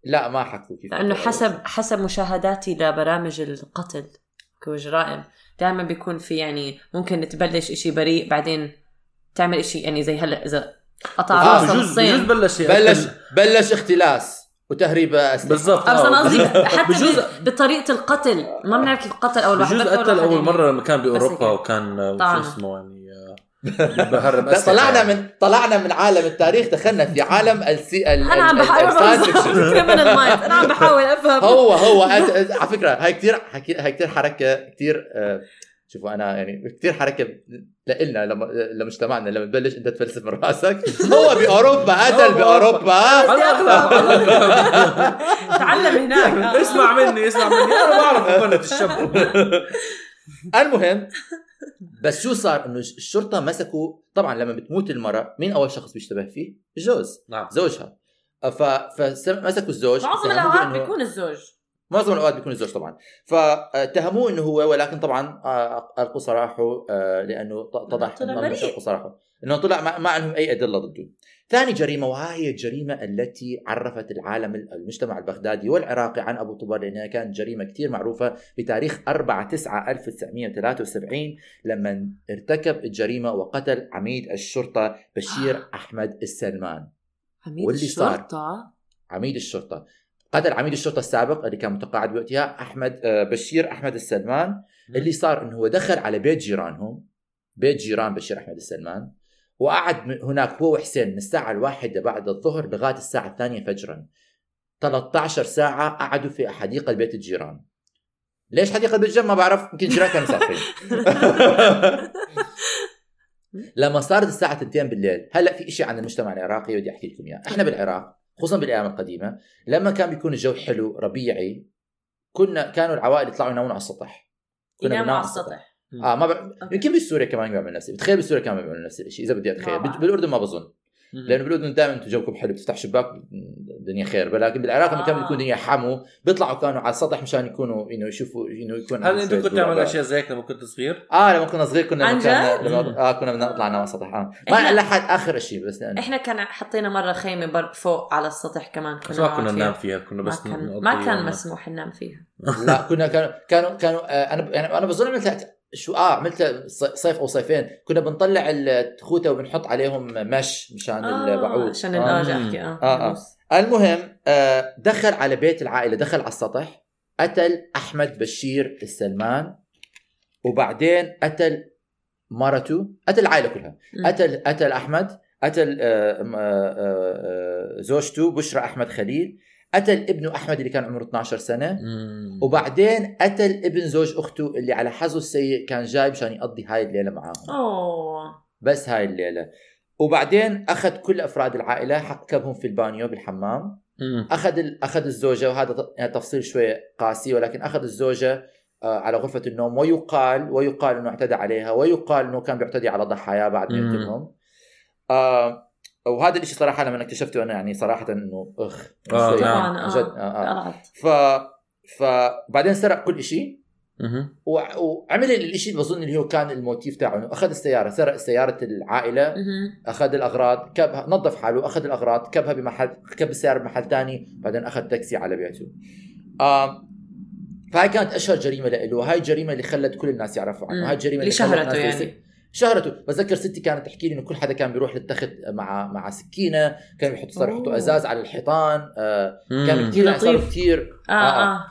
لا ما حكوا كيف لأنه. حسب حسب مشاهداتي لبرامج القتل وجرائم دائما بيكون في يعني ممكن تبلش إشي بريء بعدين تعمل إشي يعني زي هلأ إذا قطع آه رأسه بجوز بجوز بلش بلش بلش اختلاس وتهريب أسلحة بالضبط آه، بس أنا آه، قصدي حتى بجوز بطريقة القتل ما بنعرف كيف قتل أول واحد بجوز قتل أول يعني. مرة لما كان بأوروبا. وكان آه،. شو اسمه يعني بهرب <laughs> طلعنا يعني. من طلعنا من عالم التاريخ دخلنا في عالم السي ال أنا عم بحاول <laughs> أنا عم بحاول أفهم هو هو على فكرة هاي كثير هاي كثير حركة كثير آه، شوفوا أنا يعني كثير حركة لنا لما لمجتمعنا لما تبلش أنت تفلسف من رأسك. <laughs> <laughs> هو بأوروبا قتل بأوروبا. <laughs> تعلم هناك. اسمع مني اسمع مني. أنا بعرف مبنة الشاب المهم بس شو صار؟ إنه الشرطة مسكوا طبعا لما بتموت المرأة مين أول شخص بيشتبه فيه؟ الجوز. نعم. زوجها. فمسكوا الزوج. معظم الأوقات بيكون الزوج. معظم الأوقات بيكون الزوج طبعا. فاتهموه إنه هو ولكن طبعا آه، ألقوا سراحه آه، لأنه اتضح بريء. القوا سراحه إنه طلع ما, ما عندهم أي أدلة ضده ثاني جريمة وهي الجريمة التي عرفت العالم المجتمع البغدادي والعراقي عن أبو طبر لأنها كانت جريمة كثير معروفة بتاريخ 4 9 1973 لما ارتكب الجريمة وقتل عميد الشرطة بشير <gasps> أحمد السلمان. عميد واللي صار؟ الشرطة؟ عميد الشرطة. قتل عميد الشرطة السابق اللي كان متقاعد بوقتها أحمد آه، بشير أحمد السلمان اللي صار إنه هو دخل على بيت جيرانهم بيت جيران بشير أحمد السلمان وقعد هناك هو وحسين من الساعة الواحدة بعد الظهر لغاية الساعة الثانية فجرا. 13 ساعة قعدوا في حديقه بيت الجيران. ليش حديقه بيت الجيران؟ ما بعرف يمكن الجيران كانوا مسافرين. <laughs> لما صارت الساعة 2 بالليل هلأ في شيء عن المجتمع العراقي بدي أحكي لكم إياه. إحنا بالعراق خصوصا بالأيام القديمة لما كان بيكون الجو حلو ربيعي كنا كانوا العوائل يطلعوا ينامون على السطح. كنا يناموا على السطح. آه ما ب... يمكن بسوريا كمان بيعملوا نفس بتخيل بسوريا كمان بيعملوا نفس الشيء اذا بدي اتخيل. بالأردن ما بظن. لأنه بالأردن دائما أنتم جوكم حلو بتفتح شباك الدنيا خير ولكن بالعراق لما كان آه. بيكون الدنيا حمو بيطلعوا كانوا على السطح مشان يكونوا إنه يشوفوا إنه يكون هل أنت كنت تعمل أشياء زي هيك لما كنت صغير؟ آه لما كنا صغير كنا عن كنا جد؟ لما آه كنا بدنا نطلع على السطح آه ما إحنا- لحد آخر شيء بس لأنه إحنا كان حطينا مرة خيمة بر فوق على السطح كمان بس ما كنا ننام فيها. كنا ما بس كان نقضي ما كان. مسموح ننام فيها لا كنا كانوا كانوا كانوا آه أنا أنا بظن عملت شو آه عملت صيف أو صيفين كنا بنطلع التخوته وبنحط عليهم مش مشان البعوض عشان آه. احكي آه آه، آه. المهم آه دخل على بيت العائلة دخل على السطح قتل أحمد بشير السلمان وبعدين قتل مرته قتل العائلة كلها. قتل قتل أحمد قتل آه، آه، آه، زوجته بشرى أحمد خليل قتل ابنه أحمد اللي كان عمره 12 سنة مم. وبعدين قتل ابن زوج أخته اللي على حظه السيء كان جاي مشان يقضي هاي الليلة معاهم أوه بس هاي الليلة وبعدين أخذ كل أفراد العائلة حكبهم في البانيو بالحمام مم. أخذ ال- أخذ الزوجة وهذا يعني تفصيل شوي قاسي ولكن أخذ الزوجة آه، على غرفة النوم ويقال ويقال إنه اعتدى عليها ويقال إنه كان بيعتدي على ضحاياه بعد ما. يقتلهم آه وهذا الشيء صراحة لما اكتشفته أنا يعني صراحة إنه أخ آه، نعم. عن جد آه آه. قلعت ف فبعدين سرق كل شيء وعمل الشيء اللي بظن اللي هو كان الموتيف تاعه إنه أخذ السيارة سرق سيارة العائلة. أخذ الأغراض كبها نظف حاله أخذ الأغراض كبها بمحل كب السيارة بمحل ثاني بعدين أخذ تاكسي على بيته آم فهاي كانت أشهر جريمة له هاي الجريمة اللي خلت كل الناس يعرفوا عنه. هاي الجريمة اللي شهرته يعني. شهرته بتذكر ستي كانت تحكي لي إنه كل حدا كان بيروح للتخت مع مع سكينة كانوا يحطوا صار يحطوا. أزاز على الحيطان آه كان. كثير يعني صار. كثير آه آه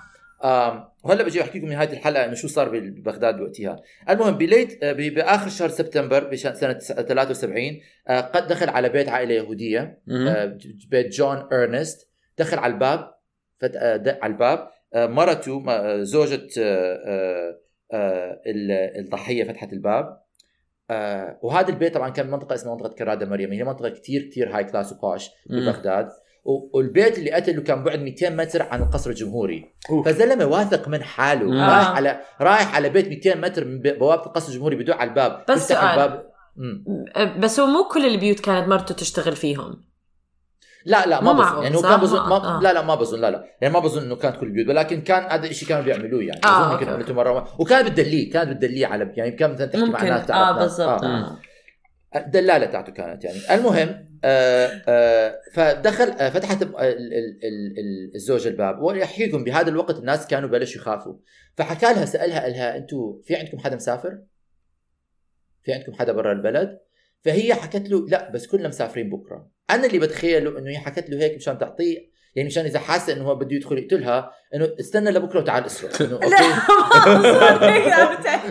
آم، وهلا بجي احكي لكم نهاية الحلقة إنه شو صار ببغداد وقتها المهم ب late آه، بآخر شهر سبتمبر بشان سنة 73 آه، قد دخل على بيت عائلة يهودية. آه، بيت جون إرنست دخل على الباب فت... آه، دق على الباب آه، مرته آه، زوجة آه، آه، آه، ال- الضحية فتحت الباب آه، وهذا البيت طبعا كان منطقة اسمها منطقة كرادة مريم هي منطقة كتير كتير high class و posh. ببغداد والبيت اللي قتله كان بعد 200 متر عن القصر الجمهوري أوف. فزلمة واثق من حاله مم. رايح آه. على رايح على بيت 200 متر من ب- بوابة القصر الجمهوري بدق على الباب بس سؤال. الباب مم. بس هو مو كل البيوت كانت مرته تشتغل فيهم لا لا ما مو بظن يعني هو؟ كان بظن ما آه. لا لا ما بظن لا لا يعني ما بظن إنه كانت كل البيوت ولكن كان هذا الشيء كانوا بيعملوه يعني آه، أظن قلته okay. مرة وكانت بتدليه كانت بتدليه على يعني كان مثلا تحكي مع ناس آه. بالضبط آه. آه. الدلالة تاعته كانت يعني المهم آه آه فدخل آه فتحت ال- ال- ال- ال- الزوجه الباب ويحكيكم بهذا الوقت الناس كانوا بلشوا يخافوا فحكى لها سألها قال لها أنتم في عندكم حدا مسافر؟ في عندكم حدا برا البلد؟ فهي حكت له لا بس كلنا مسافرين بكرة أنا اللي بتخيله إنه هي حكت له هيك مشان تعطيه يعني مشان إذا حاسة إنه هو بده يدخل يقتلها إنه استنى لبكرة وتعال اسرق <laughs> لا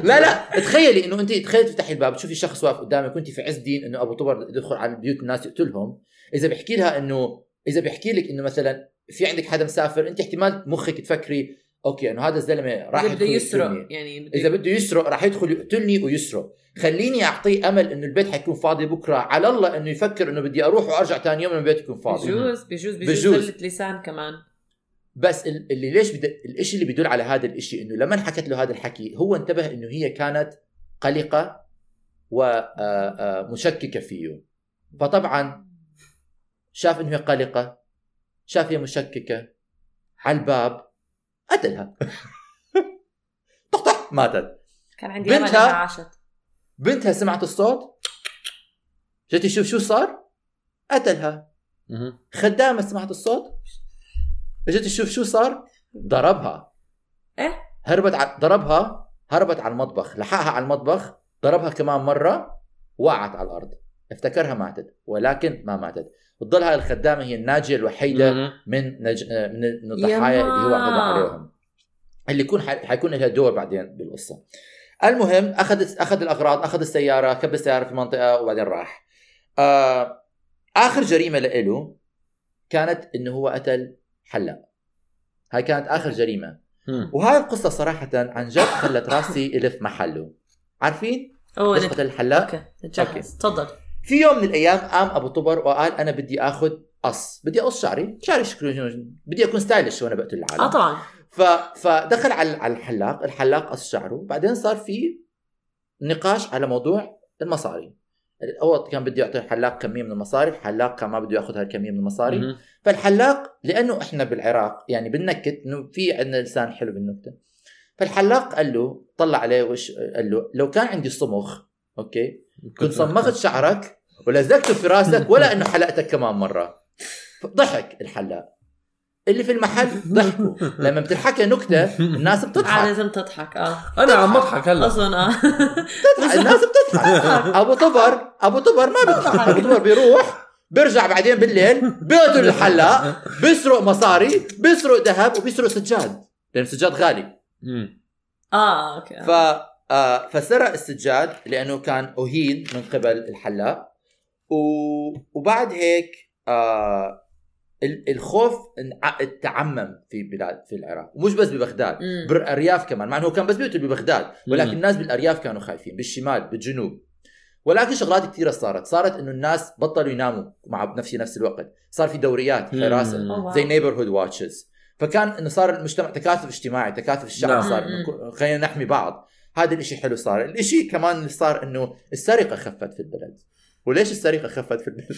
<laughs> لا لا تخيلي إنه أنت تخيلي تفتحي الباب تشوفي شخص واقف قدامك وأنت في عز دين إنه أبو طبر يدخل على بيوت الناس يقتلهم. إذا بيحكي لها إنه إذا بيحكي لك إنه مثلا في عندك حدا مسافر أنت احتمال مخك تفكري أوكي إنه هذا الزلمة راح بده يسرق. يعني إذا بده يسرق راح يدخل يقتلني ويسرق. خليني أعطيه أمل إنه البيت حيكون فاضي بكرة. على الله إنه يفكر إنه بدي أروح وأرجع ثاني يوم البيت يكون فاضي. بجوز بجوز بجوز بجوز. لسان كمان. بس ال- اللي ليش بد... الشيء اللي بيدل على هذا الشيء إنه لما حكت له هذا الحكي هو انتبه إنه هي كانت قلقة ومشككه فيه. فطبعا شاف إنه هي قلقة شاف هي مشككة على الباب. قتلها طق طق ماتت. كان عندي بنتها- عاشت. بنتها سمعت الصوت. جت تشوف شو صار؟ قتلها. خدامة سمعت الصوت. اجت تشوف شو صار؟ ضربها. إيه؟ هربت ع... ضربها هربت على المطبخ لحقها على المطبخ ضربها كمان مرة وقعت على الأرض. افتكرها ماتت ولكن ما ماتت بتضل هاي الخدامة هي الناجية الوحيدة مهم. من نج... من من الضحايا اللي هو اعتدى عليهم. اللي يكون ح... حيكون لها دور بعدين بالقصة. المهم أخذ أخذ الأغراض أخذ السيارة كب السيارة في منطقة وبعدين راح. آه... آخر جريمة له كانت إنه هو قتل حلاق. هاي كانت آخر جريمة. وهاي القصة صراحة عن جد خلت راسي يلف محله. عارفين؟ أوه قتل الحلاق okay تفضل. في يوم من الأيام قام أبو طبر وقال أنا بدي آخذ قص بدي أقص شعري شعري شكله بدي أكون stylish وأنا بقتل العالم. آه طبعا. ف... فدخل على على الحلاق الحلاق قص شعره بعدين صار في نقاش على موضوع المصاري. اول كان بده يعطي الحلاق كمية من المصاري الحلاق كان ما بده ياخذ هالكميه من المصاري. فالحلاق لأنه إحنا بالعراق يعني بننكت إنه في عندنا لسان حلو بالنكتة. فالحلاق قال له طلع عليه وش قال له لو كان عندي صمخ أوكي كنت صمغت شعرك ولزقته في راسك ولا إنه حلقتك كمان مرة. ضحك الحلاق. اللي في المحل ضحكوا. لما بتنحكى نكتة الناس بتضحك. لازم تضحك آه. أنا عم بضحك هلأ. اظن آه. بتضحك الناس بتضحك. أبو طبر أبو طبر ما بيضحك. أبو طبر بيروح بيرجع بعدين بالليل بيقتل الحلاق بيسرق مصاري بيسرق ذهب وبيسرق سجاد. لأن السجاد غالي. آه أوكي. ف آه، فسرق السجاد لأنه كان اهين من قبل الحلاق. وبعد هيك آه ال- الخوف تعمم في بلاد في العراق ومش بس ببغداد مم. بالأرياف كمان مع إنه هو كان بس بيقتل ببغداد ولكن مم. الناس بالأرياف كانوا خايفين بالشمال بالجنوب ولكن شغلات كثيره صارت صارت إنه الناس بطلوا يناموا مع نفس نفس الوقت صار في دوريات. حراسه. زي neighborhood watches فكان إنه صار المجتمع تكاتف اجتماعي تكاتف الشعب نعم. صار خلينا نحمي بعض هذا الإشي حلو صار الإشي كمان اللي صار إنه السرقة خفت في البلد وليش السرقه خفت في البلد؟ <laughs>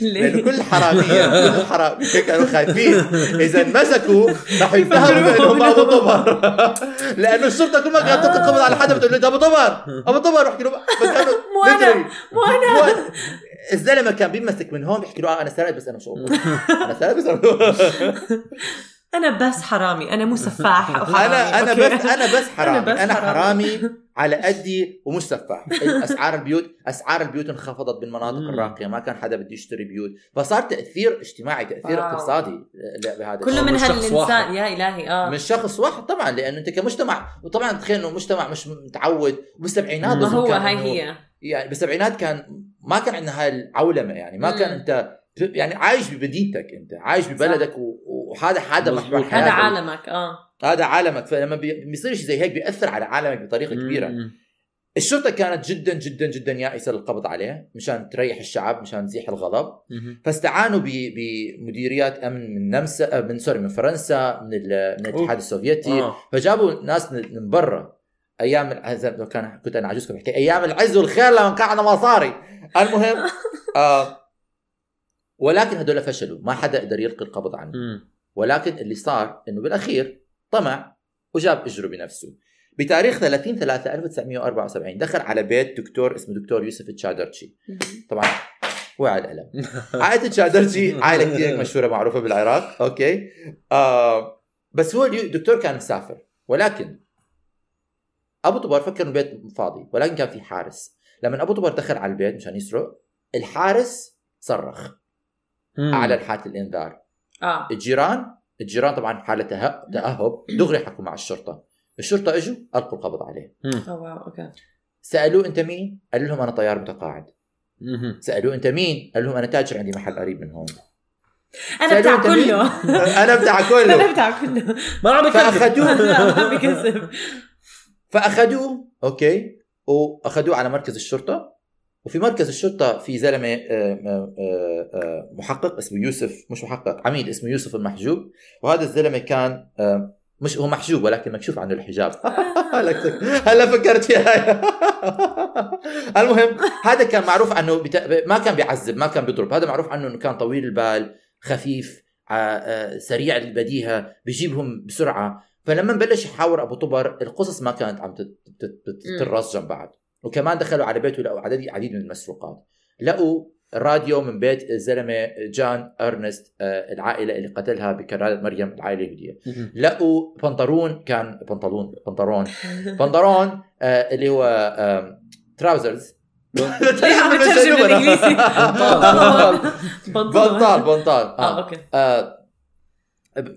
لأنه ليه؟ كل الحراميه كل الحراميه <laughs> كانوا خايفين إذا انمسكوا رح يتهموا بانهم ابو طبر لأنه الشرطه كل ما كانت تقبض على حدا بتقول له "أنت أبو طبر أبو طبر بحكي له <laughs> مو أنا،. مو أنا. الزلمه كان بيمسك من هون بيحكي له آه أنا سرقت بس أنا مش أبو. أنا سرقت بس أنا أنا بس حرامي أنا مو سفاح <laughs> أو حرامي أنا أنا okay؟ بس أنا بس <laughs> حرامي أنا بس أنا حرامي. حرامي على قدي ومش سفاح أسعار البيوت أسعار البيوت انخفضت بالمناطق. الراقية ما كان حدا بده يشتري بيوت فصار تأثير اجتماعي تأثير wow. اقتصادي بهذا كله. من هالإنسان. يا إلهي آه مش شخص واحد طبعا لأنه أنت كمجتمع وطبعا تخيل إنه مجتمع مش متعود بالسبعينات ما هو كان هاي هي يعني بالسبعينات كان ما كان عندنا هاي العولمه يعني ما كان مم. أنت يعني عايش بمدينتك أنت عايش ببلدك و- وهذا هذا. محور هذا. عالمك آه هذا عالمك فلما بي- بيصير شيء زي هيك بيأثر على عالمك بطريقة كبيرة. الشرطة كانت جدا جدا جدا يائسة للقبض عليه مشان تريح الشعب مشان تزيح الغضب مم. فاستعانوا ب- بمديريات أمن من نمسا آه، من سوري من فرنسا من من الاتحاد السوفيتي آه. فجابوا ناس من من برا أيام ال- لو كان كنت أنا عجوز بحكي أيام العز والخير لما كان عندنا مصاري المهم <laughs> آه ولكن هدول فشلوا ما حدا قدر يلقي القبض عنه. ولكن اللي صار إنه بالأخير طمع وجاب أجره بنفسه. بتاريخ 30 3 1974 دخل على بيت دكتور اسمه دكتور يوسف تشادرشي طبعا وعلى القلم عائلة تشادرشي <laughs> عائلة كثير مشهورة معروفة بالعراق أوكي؟ آه بس هو الدكتور كان مسافر ولكن أبو طبر فكر إنه البيت فاضي ولكن كان في حارس. لما أبو طبر دخل على البيت مشان يسرق الحارس صرخ. اعلن حاله الإنذار. آه. الجيران الجيران طبعا حالة تاهب دغري حكوا مع الشرطة. الشرطة إجوا ألقوا القبض عليه. wow okay. سألوه أنت مين؟ قال لهم أنا طيار متقاعد. سألوه أنت مين؟ قال لهم أنا تاجر عندي محل قريب من هون. أنا <laughs> بتاع؟ كله. أنا بتاع أنا كله بتاع كله. ما عم فأخذوه. <laughs> ما بكذب. فأخذوه okay. وأخذوه على مركز الشرطة. وفي مركز الشرطة في زلمة آه، آه، آه، محقق اسمه يوسف مش محقق عميد اسمه يوسف المحجوب. وهذا الزلمة كان مش هو محجوب ولكن مكشوف عنه الحجاب. <laughs> هلا فكرت فيها. <laughs> المهم هذا كان معروف عنه بتا... ما كان بيعذب ما كان بيضرب. هذا معروف عنه أنه كان طويل البال خفيف سريع البديهة بيجيبهم بسرعة. فلما بلش يحاور أبو طبر القصص ما كانت عم تت- تت- تت- تترص جنب بعض وكمان دخلوا على بيته لقوا عدد عديد من المسروقات. لقوا راديو من بيت الزلمه جان أرنست آه، العائلة اللي قتلها بكراله مريم العائلة اليهوديه. لقوا بنطلون كان بنطلون بنطلون. <laughs> بنطلون آه، اللي هو trousers بنطال. بنطال آه. okay. آه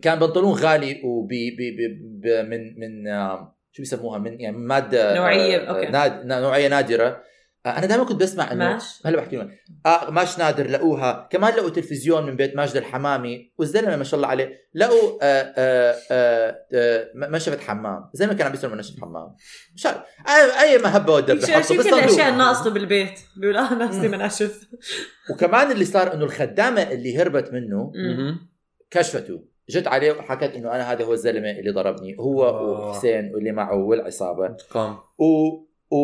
كان بنطلون غالي وبي بي بي ب- من من آه شو بيسموها؟ من يعني مادة نوعية، آه okay. ناد نوعية نادرة. آه أنا دائما كنت بسمع إنه ماش؟ هلا بحكي لك. آه ماش نادر لقوها. كمان لقوا تلفزيون من بيت ماجد الحمامي والزلمه ما شاء الله عليه لقوا آه آه آه آه منشفه حمام. زي ما كان عم بيسموا منشفه حمام. مش عارف. أي أي مهبة ودب شو كل الأشياء. الناقصة بالبيت؟ بيقول آه ناقصي مناشف وكمان اللي صار إنه الخدامة اللي هربت منه. كشفته. جت عليه وحكت إنه أنا هذا هو الزلمة اللي ضربني هو آه. وحسين واللي معه والعصابة. انتقام و... و...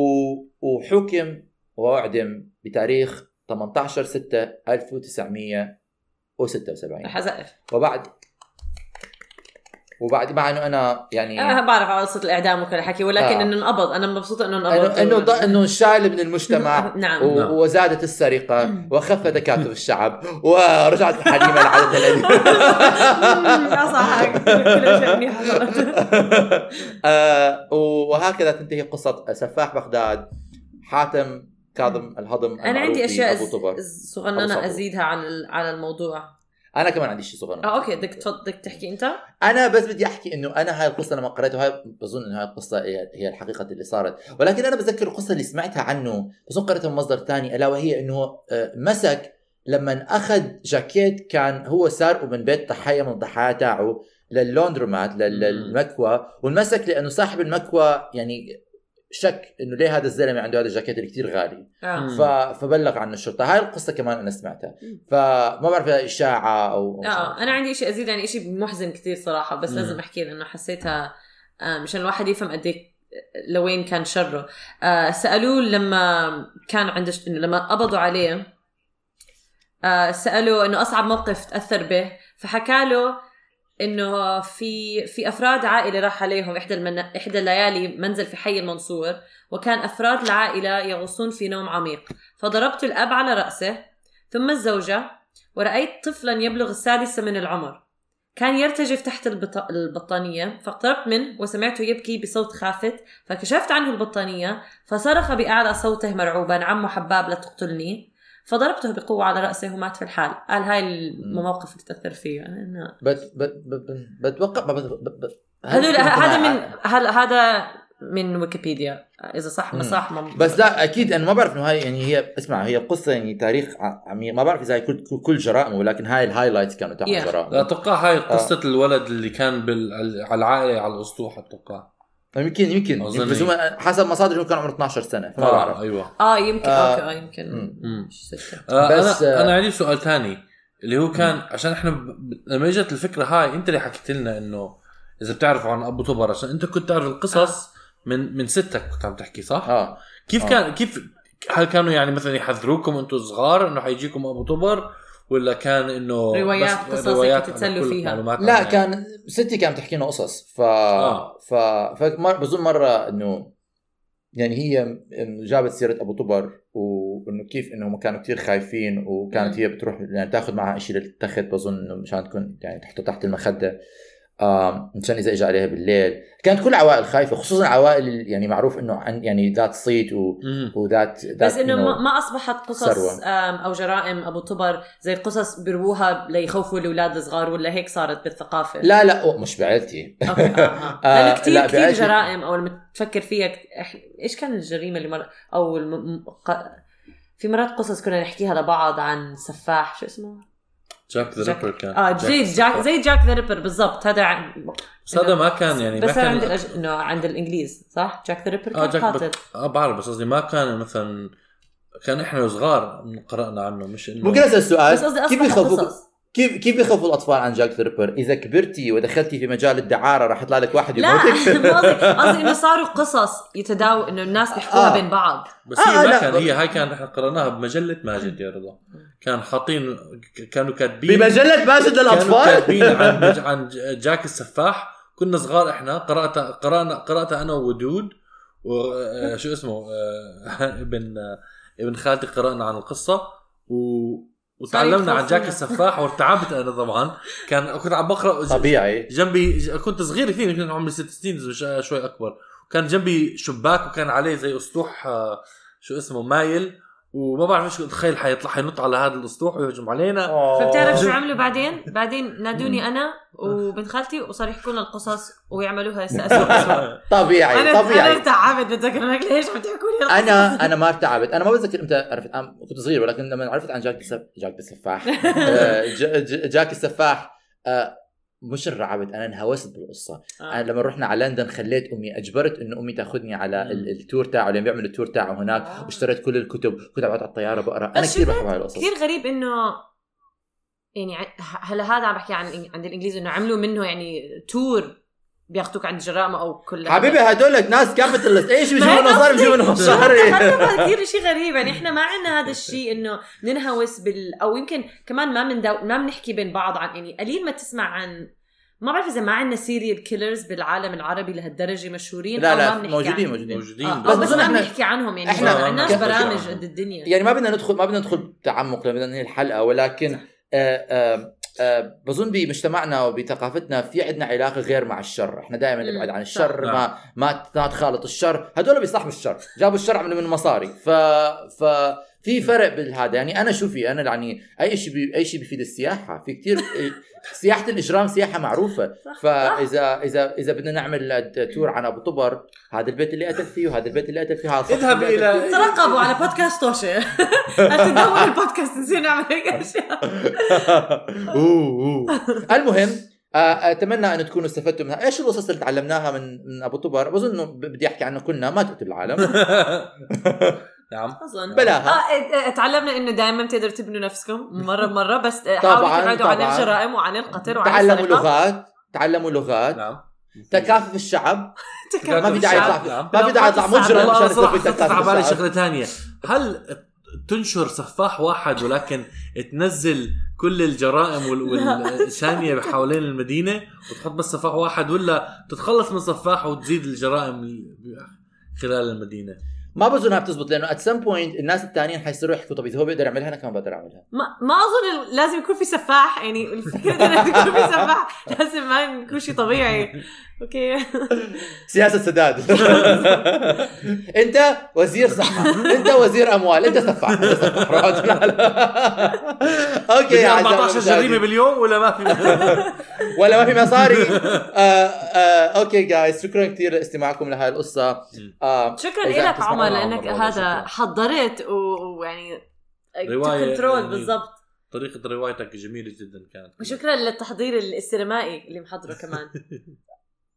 وحكم واعدم بتاريخ 18 6 1976 رح ازقف وبعد وبعد مع إنه أنا يعني أنا بعرف على قصه الإعدام وكل الحكي ولكن آه. إنه انقبض. أنا مبسوطة إنه انقبض. انه إنه ض- إنه انشال من المجتمع <laughs> نعم. و... نعم. وزادت السرقة وخف تكاتف الشعب ورجعت حليمه لعادتها <laughs> القديمه لا صح كل اشياء منيحه صارت. <laughs> آه، وهكذا تنتهي قصة سفاح بغداد. حاتم كاظم الهضم أنا عندي أشياء صغننة. أزيدها على ال- على الموضوع. أنا كمان عندي شيء صغير. آه okay بدك بدك تحكي أنت؟ أنا بس بدي أحكي إنه أنا هاي القصة لما قريتها هاي بظن إنه هاي القصة هي الحقيقة اللي صارت. ولكن أنا بتذكر القصة اللي سمعتها عنه بظن قريتها من مصدر ثاني ألا وهي إنه آه، مسك لما أخذ جاكيت كان هو سارقه من بيت ضحايا من الضحايا تاعه لل laundromat لل- للمكوى وانمسك لأنه صاحب المكوى يعني شك إنه ليه هذا الزلمة عنده هذا الجاكيت اللي كثير غالي مم. ف... فبلغ عن الشرطة هاي القصة كمان أنا سمعتها. فما بعرف إذا إشاعة أو أو آه أنا عندي شيء أزيد يعني شيء محزن كثير صراحة بس مم. لازم أحكي لأنه حسيتها آه، مشان الواحد يفهم قد إيه لوين كان شره آه سألوه لما كان عنده إنه لما قبضوا عليه آه سألوه إنه أصعب موقف تأثر به فحكى له إنه في في أفراد عائلة راح عليهم إحدى المن... إحدى الليالي منزل في حي المنصور وكان أفراد العائلة يغوصون في نوم عميق. فضربت الأب على رأسه ثم الزوجة ورأيت طفلا يبلغ السادسة من العمر. كان يرتجف تحت البط... البطانية فاقتربت منه وسمعته يبكي بصوت خافت. فكشفت عنه البطانية فصرخ بأعلى صوته مرعوبا عمو حباب لا تقتلني. فضربته بقوة على رأسه ومات في الحال. قال هاي المواقف اللي تأثر فيه. أنا بت بت بت بتوقع بت بت بت هذول هذا من هل- هذا من ويكيبيديا. إذا صح ما. صح ما بس لا أكيد أنا ما بعرف إنه هاي يعني هي اسمع هي قصة يعني تاريخ عميق ما بعرف إذا هي كل كل- كل جرائمه ولكن هاي ال highlights كانوا تاع Yeah. لا جرائم أتوقع هاي قصة الولد اللي كان بال... على العائلة على الأسطوح أتوقع. يمكن يمكن أظن بس هم حسب مصادر كان عمره 12 سنة فما آه بعرف أيوه آه يمكن آه. okay آه يمكن مم. مم. آه بس، أنا آه، أنا عندي سؤال تاني اللي هو كان عشان إحنا ب... لما إجت الفكرة هاي أنت اللي حكيت لنا إنه إذا بتعرفوا عن أبو طبر عشان أنت كنت تعرف القصص من من ستك كنت عم تحكي صح؟ آه كيف آه. كان كيف هل كانوا يعني مثلا يحذروكم أنتم صغار إنه حيجيكم أبو طبر ولا كان إنه روايات، قصص روايات تتسلوا فيها. معلومات لا عنها؟ كان ستي كانت تحكي لنا قصص ف آه. ف بظن مرة إنه يعني هي إنه جابت سيرة أبو طبر وإنه كيف إنه هم كانوا كثير خايفين وكانت. هي بتروح يعني تاخذ معها شيء للتخت بظن مشان تكون يعني تحطه تحت المخدة مشان إذا اجى عليها بالليل. كانت كل عوائل خايفة خصوصا عوائل يعني معروف إنه عن يعني ذات صيت و... وذات ذات بس إنه إنه- ما ما أصبحت قصص أو جرائم أبو طبر زي القصص بيروها ليخوفوا الأولاد الصغار ولا هيك صارت بالثقافة؟ لا لا مش بعيلتي. أوكي آه آه. <laughs> آه، لأنه كثير لا، كثير جرائم أو لما تفكر فيها إيش كان الجريمة اللي مر أو الم... في مرات قصص كنا نحكيها لبعض عن سفاح شو اسمه؟ جاك ذا ريبر كان آه زي جاك زي جاك ذا ريبر بالضبط هذا عن... بس هذا ما كان يعني بس هذا كان عند الأج... إنه عند الإنجليز صح؟ جاك ذا ريبر آه كان جاك قاتل بك... آه بعرف بس قصدي ما كان مثلا كان إحنا صغار قرأنا عنه مش انه ممكن أسأل سؤال بس قصدي كيف قصص كيف كيف بيخوفوا الأطفال عن جاك ذا ريبر؟ إذا كبرتي ودخلتي في مجال الدعارة راح يطلع لك واحد لا يموتك <laughs> مو قصدي <laughs> قصدي إنه صاروا قصص يتداول إنه الناس بيحكوها آه. بين بعض بس آه، هي ما لا. كان هي هاي كان إحنا قرأناها بمجلة ماجد يا رضا كان حاطين كانوا كاتبين بمجلة ماجد كانوا للاطفال كاتبين عن <laughs> عن جاك السفاح. كنا صغار إحنا. قرأت قرأنا قرأت أنا وودود وشو اسمه؟ آه، <laughs> ابن آه، ابن خالتي قرأنا عن القصة. و وتعلمنا عن جاك. السفاح وارتعبت أنا طبعا. كان كنت عم بقرأ طبيعي. جنبي كنت صغير فيني كنت عمري ست سنين شوي أكبر. كان جنبي شباك وكان عليه زي أسطوح آه، شو اسمه مايل. وما بعرف إيش اتخيل حيطلع حينط على هذا الاسطوح ويهجم علينا. فبتعرف شو عملوا بعدين؟ بعدين نادوني أنا وبنت خالتي وصار يحكوا لنا القصص ويعملوها هسه اسوء <laughs> طبيعي أنا أنا طبيعي ارتعبت بتذكر انك ليش عم تحكوا لي القصص؟ أنا أنا ما ارتعبت. أنا ما بتذكر إمتى عرفت أنا كنت صغير ولكن لما عرفت عن جاك السف... جاك السفاح. <laughs> آه، جاك السفاح آه، مش انرعبت أنا انهوست بالقصة آه. أنا لما رحنا على لندن خليت أمي أجبرت إنه أمي تأخذني على ال- tour تاعه لما بيعملوا ال tour تاعه هناك آه. واشتريت كل الكتب كنت اقعد على الطيارة بقرأ أنا كثير؟ بحب هاي القصص كثير غريب إنه يعني هلا هذا عم بحكي عن عند الانجليز إنه عملوا منه يعني tour بياخذوك عند الجرائم أو كل حبيبي. هدول ناس capitalist إيش بيجيبوا مصاري. بيجيبوا مصاري التخلف هذا كثير شيء غريب يعني إحنا ما عندنا هذا الشيء إنه ننهوس بال أو يمكن كمان ما من دو... ما بنحكي بين بعض عن يعني قليل ما تسمع عن ما بعرف إذا ما عندنا serial killers بالعالم العربي لهالدرجة مشهورين لا أو ما لا بنحكي موجودين. موجودين موجودين آه. بس بس, بس ما بنحكي عنهم يعني إحنا- ما عندناش برامج؟ قد الدنيا يعني ما بدنا ندخل ما بدنا ندخل تعمق لما بدنا ننهي الحلقة ولكن آه آه آه بظن بمجتمعنا وبثقافتنا في عندنا علاقة غير مع الشر، إحنا دائما نبعد عن. الشر نعم. ما ما تخالط الشر، هدول بيصلحوا الشر، جابوا الشر عملوا من مصاري، ف ف في فرق بالهذا. يعني أنا شوفي أنا يعني أي شيء بي أي شيء بيفيد السياحة. في كثير <laughs> سياحة الإجرام سياحة معروفة. صح. فإذا إذا إذا بدنا نعمل tour عن أبو طبر هذا البيت اللي قتل فيه وهذا البيت اللي قتل فيه هذا اذهب إلى ترقبوا على بودكاست توشة. <laughs> تدور البودكاست؟ نصير نعمل هيك أشياء. <laughs> المهم آه، أتمنى أن تكونوا استفدتوا منها إيش القصص اللي تعلمناها من من أبو طبر؟ بظن بدي أحكي عنه كلنا ما تقتل العالم. نعم. أظن. بلاها. آه إيه، إيه، تعلمنا إنه دائما بتقدروا تبنوا نفسكم مرة بمرة بس <laughs> آه، طبعاً، حاولوا تبعدوا عن. الجرائم وعن القتل وعن تعلموا. لغات تعلموا لغات. نعم. تكافف الشعب. <laughs> تكافؤ ما في داعي الشعب. يطلع نعم. ما في داعي يطلع مجرم عشان يصير في خطرت على تكافف بالي الشعب. شغلة ثانية. هل تنشر سفاح واحد ولكن تنزل كل الجرائم وال- والثانية حوالين المدينة وتحط بس سفاح واحد ولا تتخلص من سفاح وتزيد الجرائم ال- خلال المدينة؟ ما بظن إنها بتزبط لأنه ات سم بوينت الناس الثانيين حيصيروا يحكوا طب إذا هو بيقدر يعملها أنا كمان بقدر أعملها. ما ما أظن لازم يكون في سفاح يعني الفكرة لازم يكون في سفاح <laughs> لازم ما يكون شيء طبيعي. <laughs> أوكي. <laughs> سياسة سداد. <laughs> انت وزير صحة. انت وزير أموال. انت سفاح انت سفاح. <laughs> أوكي يا أعزائي 14 جريمة. باليوم ولا ما في؟ ولا ما في مصاري. آه آه أوكي جايز شكرا كثير لاستماعكم لهي القصة. آه شكرا لك عمر لانك هذا شكراً. حضرت ويعني رواية control يعني- بالضبط. طريقة روايتك جميلة جدا كانت. وشكرا للتحضير السينمائي اللي محضره كمان.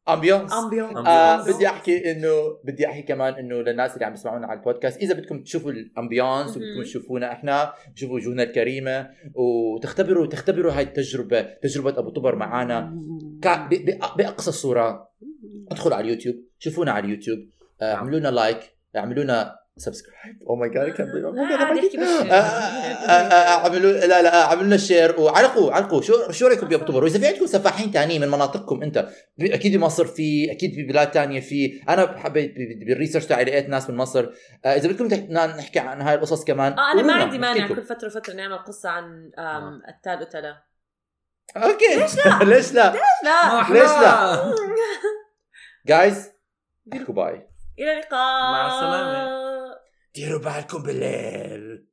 ambience ambience آه. بدي أحكي انه بدي أحكي كمان إنه للناس اللي عم يسمعونا على البودكاست إذا بدكم تشوفوا ال ambience وبدكم. تشوفونا إحنا تشوفوا وجوهنا الكريمة وتختبروا تختبروا هاي التجربة تجربة أبو طبر معنا بأقصى الصورة ادخلوا على اليوتيوب شوفونا على اليوتيوب آه، اعملوا لنا like اعملوا لنا subscribe oh my God بس. اعملوا لا لا اعملوا لنا share وعلقوا علقوا شو شو رأيكم بابو طبر وإذا في عندكم سفاحين ثانيين من مناطقكم أنت أكيد بمصر في أكيد في بلاد تانية في. أنا حبيت بال research تاعي لقيت ناس من مصر. آه، إذا بدكم نحكي عن هاي القصص كمان آه أنا ما عندي لنا، مانع. كل. فترة وفترة نعمل قصة عن آم، التال وتلا. okay. ليش <laughs> لا؟ ليش لا؟ لا؟ ليش لا؟ جايز <laughs> احكوا باي. إلى اللقاء. مع السلامة. ديروا بالكم بالليل